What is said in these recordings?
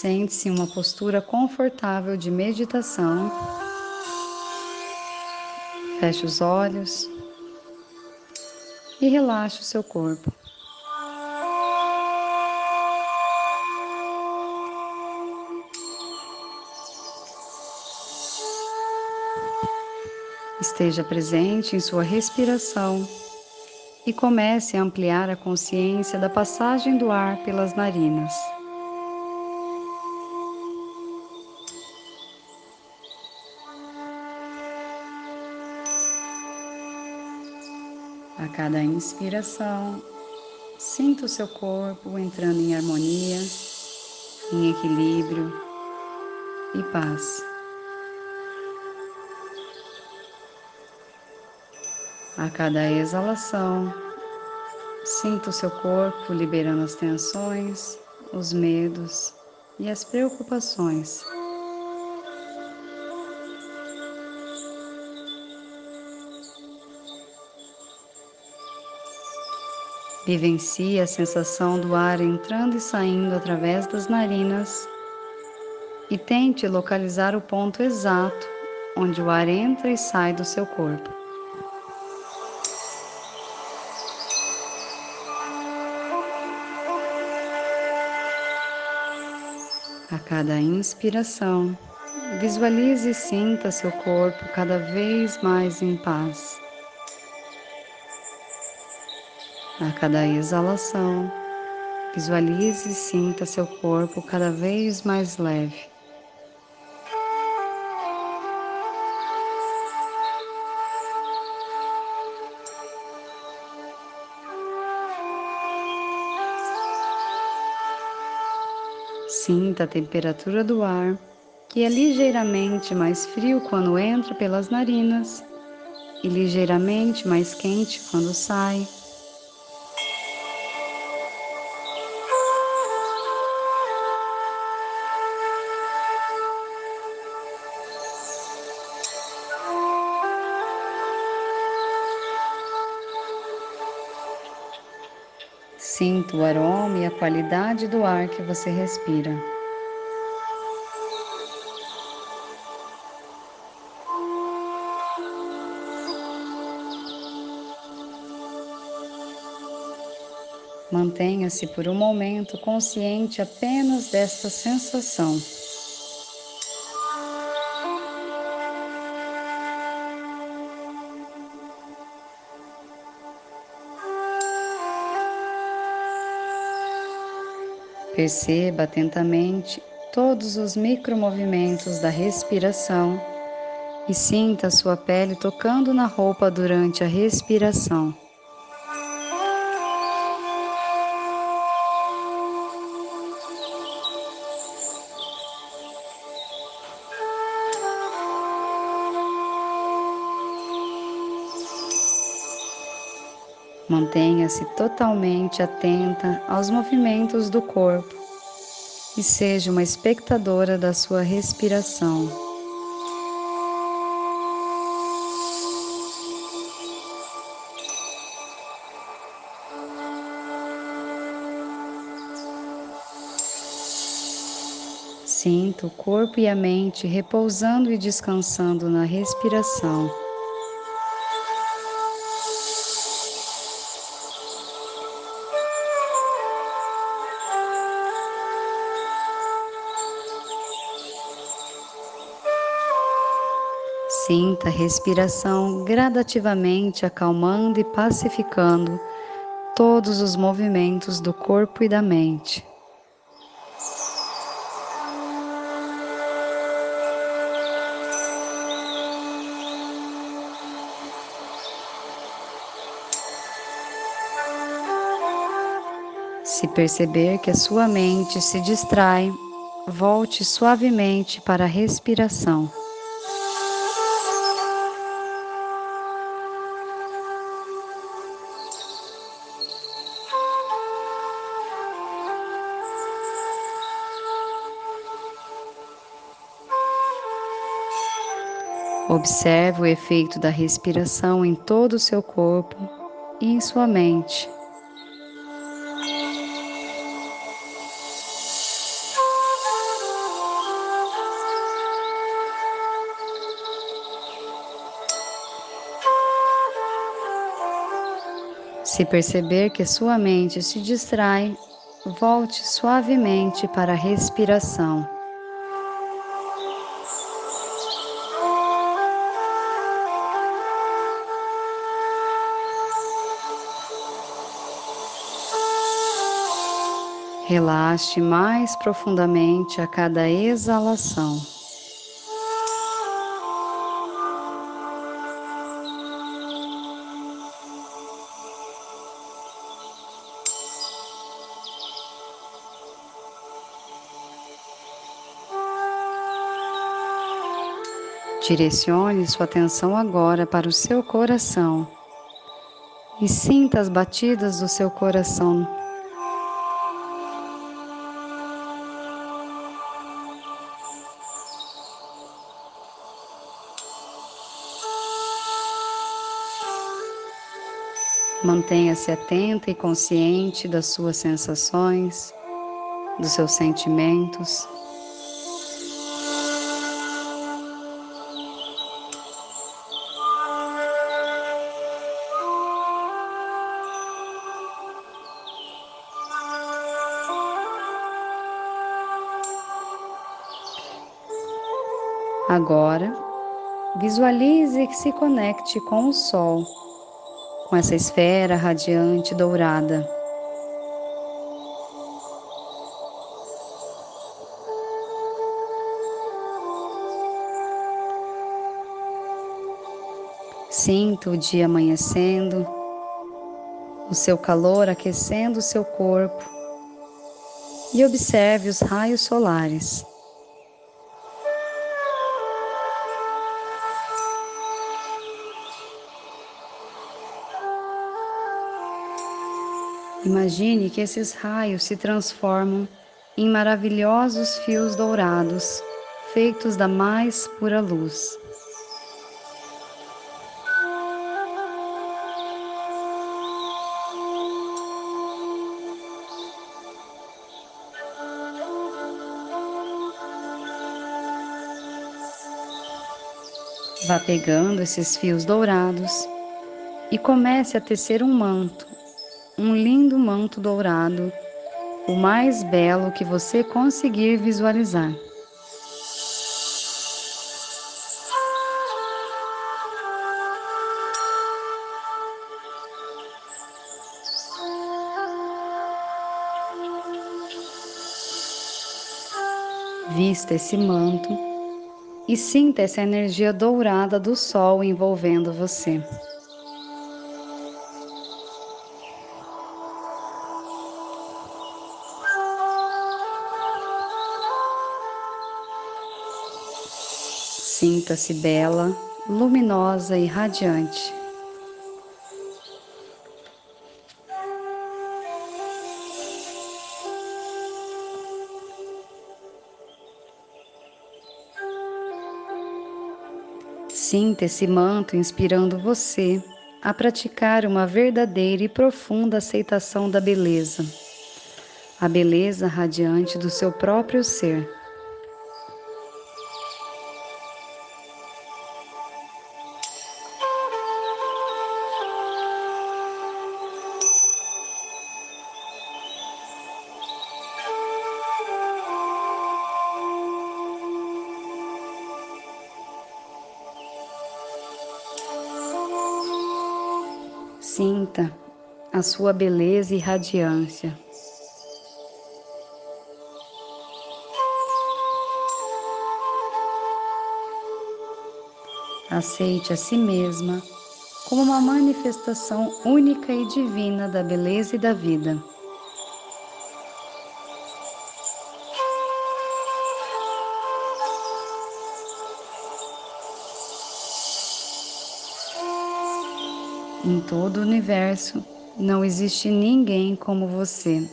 Sente-se em uma postura confortável de meditação. Feche os olhos e relaxe o seu corpo. Esteja presente em sua respiração e comece a ampliar a consciência da passagem do ar pelas narinas. A cada inspiração, sinta o seu corpo entrando em harmonia, em equilíbrio e paz. A cada exalação, sinta o seu corpo liberando as tensões, os medos e as preocupações. Vivencie a sensação do ar entrando e saindo através das narinas e tente localizar o ponto exato onde o ar entra e sai do seu corpo. A cada inspiração, visualize e sinta seu corpo cada vez mais em paz. A cada exalação, visualize e sinta seu corpo cada vez mais leve. Sinta a temperatura do ar, que é ligeiramente mais frio quando entra pelas narinas e ligeiramente mais quente quando sai. O aroma e a qualidade do ar que você respira. Mantenha-se por um momento consciente apenas desta sensação. Perceba atentamente todos os micromovimentos da respiração e sinta sua pele tocando na roupa durante a respiração. Mantenha-se totalmente atenta aos movimentos do corpo e seja uma espectadora da sua respiração. Sinta o corpo e a mente repousando e descansando na respiração. Sinta a respiração gradativamente acalmando e pacificando todos os movimentos do corpo e da mente. Se perceber que a sua mente se distrai, volte suavemente para a respiração. Observe o efeito da respiração em todo o seu corpo e em sua mente. Se perceber que sua mente se distrai, volte suavemente para a respiração. Relaxe mais profundamente a cada exalação. Direcione sua atenção agora para o seu coração e sinta as batidas do seu coração. Mantenha-se atenta e consciente das suas sensações, dos seus sentimentos. Agora, visualize que se conecte com o Sol, com essa esfera radiante dourada. Sinta o dia amanhecendo, o seu calor aquecendo o seu corpo e observe os raios solares. Imagine que esses raios se transformam em maravilhosos fios dourados, feitos da mais pura luz. Vá pegando esses fios dourados e comece a tecer um manto um lindo manto dourado, o mais belo que você conseguir visualizar. Vista esse manto e sinta essa energia dourada do sol envolvendo você. Sinta-se bela, luminosa e radiante. Sinta esse manto inspirando você a praticar uma verdadeira e profunda aceitação da beleza, a beleza radiante do seu próprio ser. A sua beleza e radiância. Aceite a si mesma como uma manifestação única e divina da beleza e da vida. Em todo o universo não existe ninguém como você.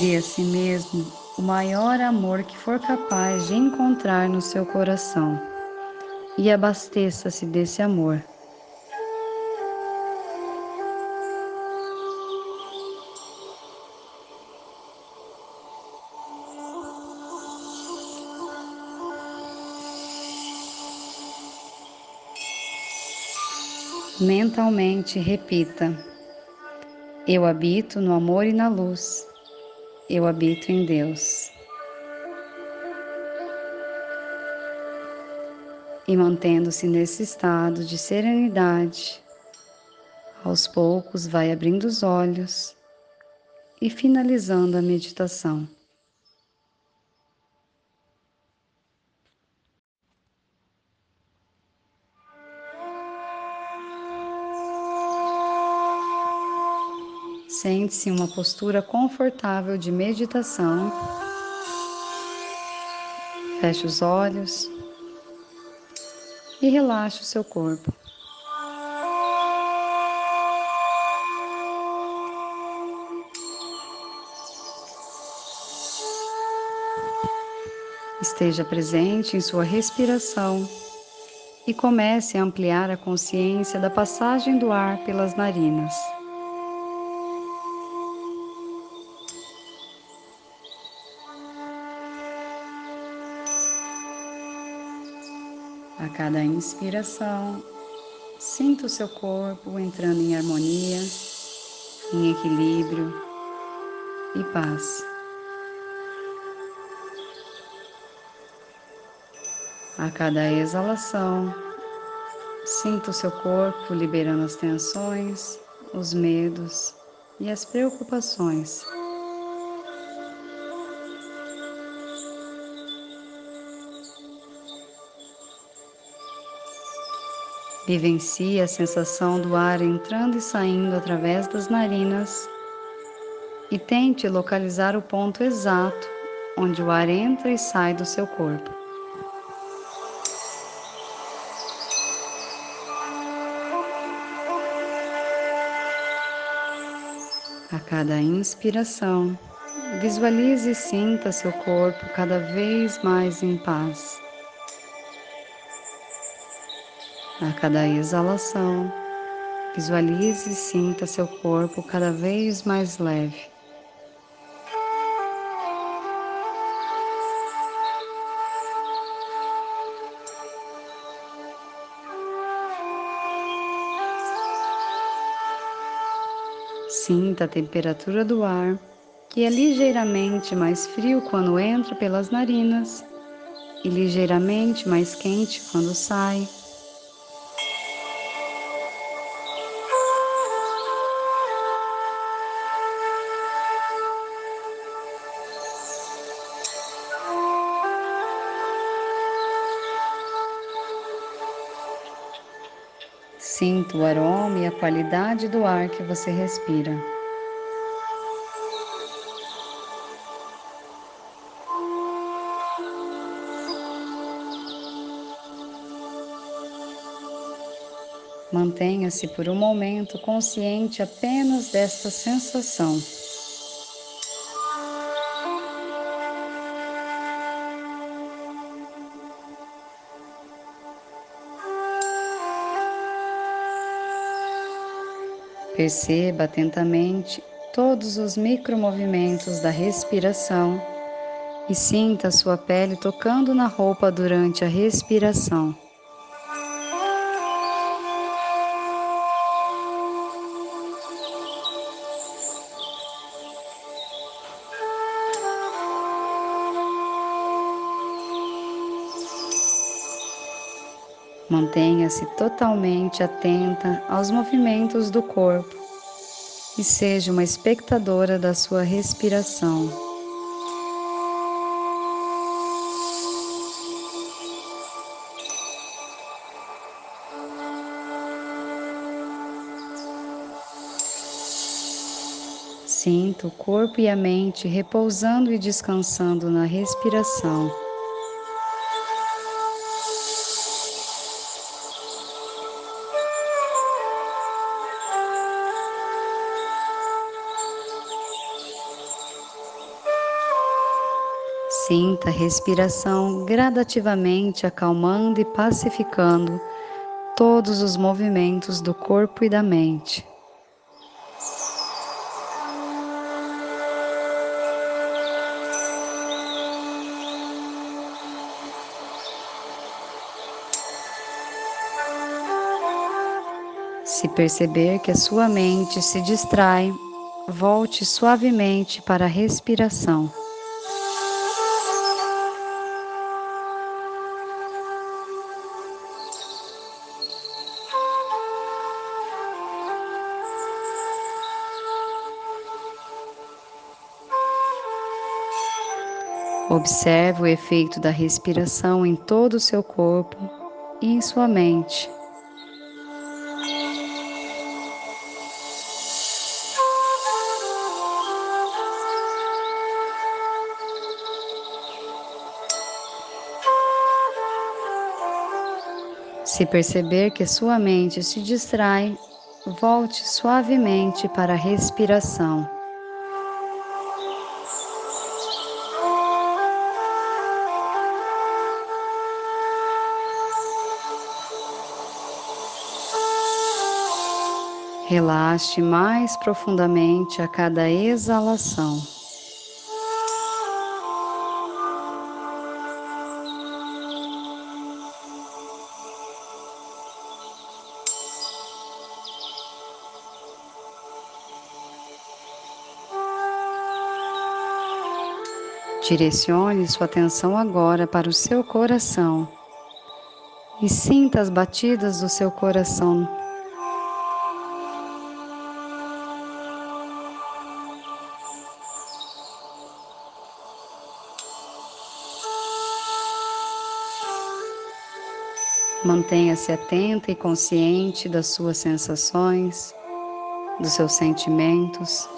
Dê a si mesmo o maior amor que for capaz de encontrar no seu coração e abasteça-se desse amor. Mentalmente repita: Eu habito no amor e na luz. Eu habito em Deus. E mantendo-se nesse estado de serenidade, aos poucos vai abrindo os olhos e finalizando a meditação. Sente-se em uma postura confortável de meditação. Feche os olhos e relaxe o seu corpo. Esteja presente em sua respiração e comece a ampliar a consciência da passagem do ar pelas narinas. A cada inspiração, sinta o seu corpo entrando em harmonia, em equilíbrio e paz. A cada exalação, sinta o seu corpo liberando as tensões, os medos e as preocupações. Vivencie a sensação do ar entrando e saindo através das narinas e tente localizar o ponto exato onde o ar entra e sai do seu corpo. A cada inspiração, visualize e sinta seu corpo cada vez mais em paz. A cada exalação, visualize e sinta seu corpo cada vez mais leve. Sinta a temperatura do ar, que é ligeiramente mais frio quando entra pelas narinas e ligeiramente mais quente quando sai. O aroma e a qualidade do ar que você respira. Mantenha-se por um momento consciente apenas desta sensação. Perceba atentamente todos os micromovimentos da respiração e sinta sua pele tocando na roupa durante a respiração. Mantenha-se totalmente atenta aos movimentos do corpo e seja uma espectadora da sua respiração. Sinta o corpo e a mente repousando e descansando na respiração. Sinta a respiração gradativamente acalmando e pacificando todos os movimentos do corpo e da mente. Se perceber que a sua mente se distrai, volte suavemente para a respiração. Observe o efeito da respiração em todo o seu corpo e em sua mente. Se perceber que sua mente se distrai, volte suavemente para a respiração. Relaxe mais profundamente a cada exalação. Direcione sua atenção agora para o seu coração e sinta as batidas do seu coração Mantenha-se atenta e consciente das suas sensações, dos seus sentimentos.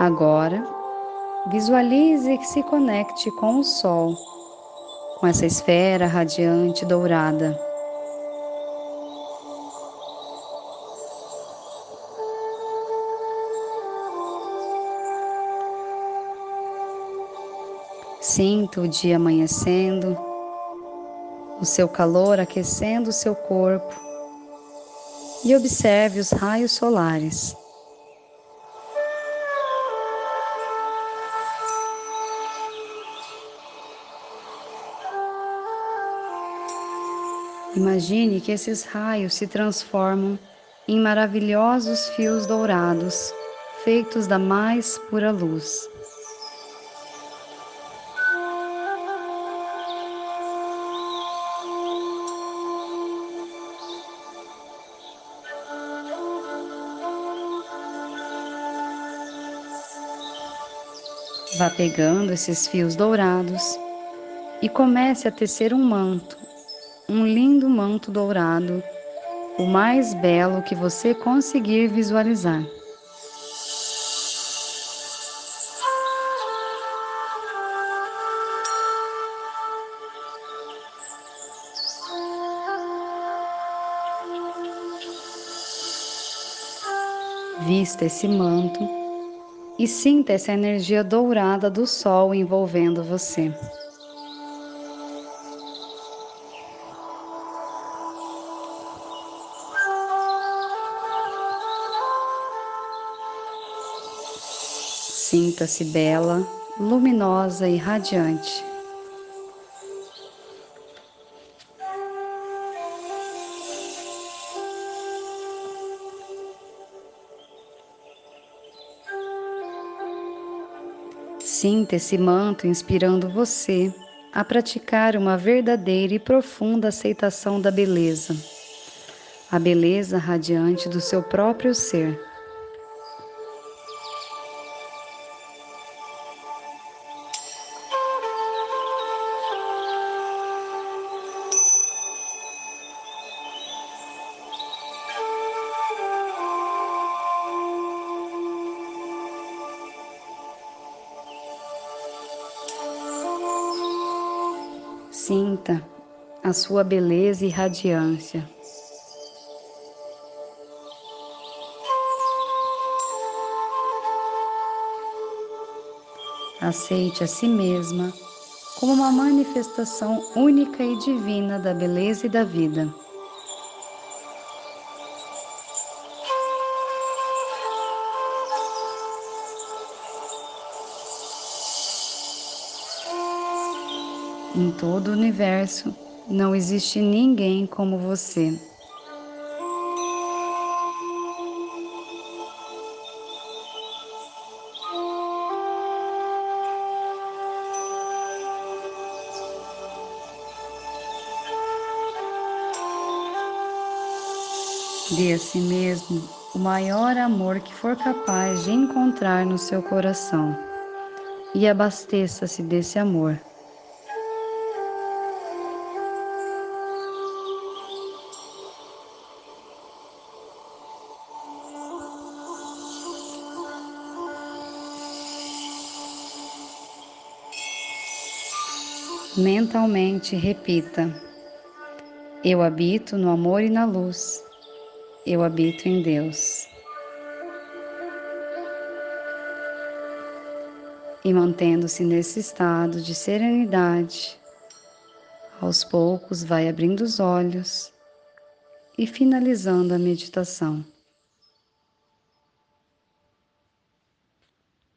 Agora, visualize que se conecte com o Sol com essa esfera radiante dourada. Sinta o dia amanhecendo, o seu calor aquecendo o seu corpo e observe os raios solares. Imagine que esses raios se transformam em maravilhosos fios dourados, feitos da mais pura luz. Vá pegando esses fios dourados e comece a tecer um manto um lindo manto dourado, o mais belo que você conseguir visualizar. Vista esse manto e sinta essa energia dourada do sol envolvendo você. Sinta-se bela, luminosa e radiante. Sinta esse manto inspirando você a praticar uma verdadeira e profunda aceitação da beleza, a beleza radiante do seu próprio ser. sua beleza e radiância. Aceite a si mesma como uma manifestação única e divina da beleza e da vida. Em todo o universo, não existe ninguém como você. Dê a si mesmo o maior amor que for capaz de encontrar no seu coração e abasteça-se desse amor. Mentalmente repita: Eu habito no amor e na luz. Eu habito em Deus. E mantendo-se nesse estado de serenidade, aos poucos vai abrindo os olhos e finalizando a meditação.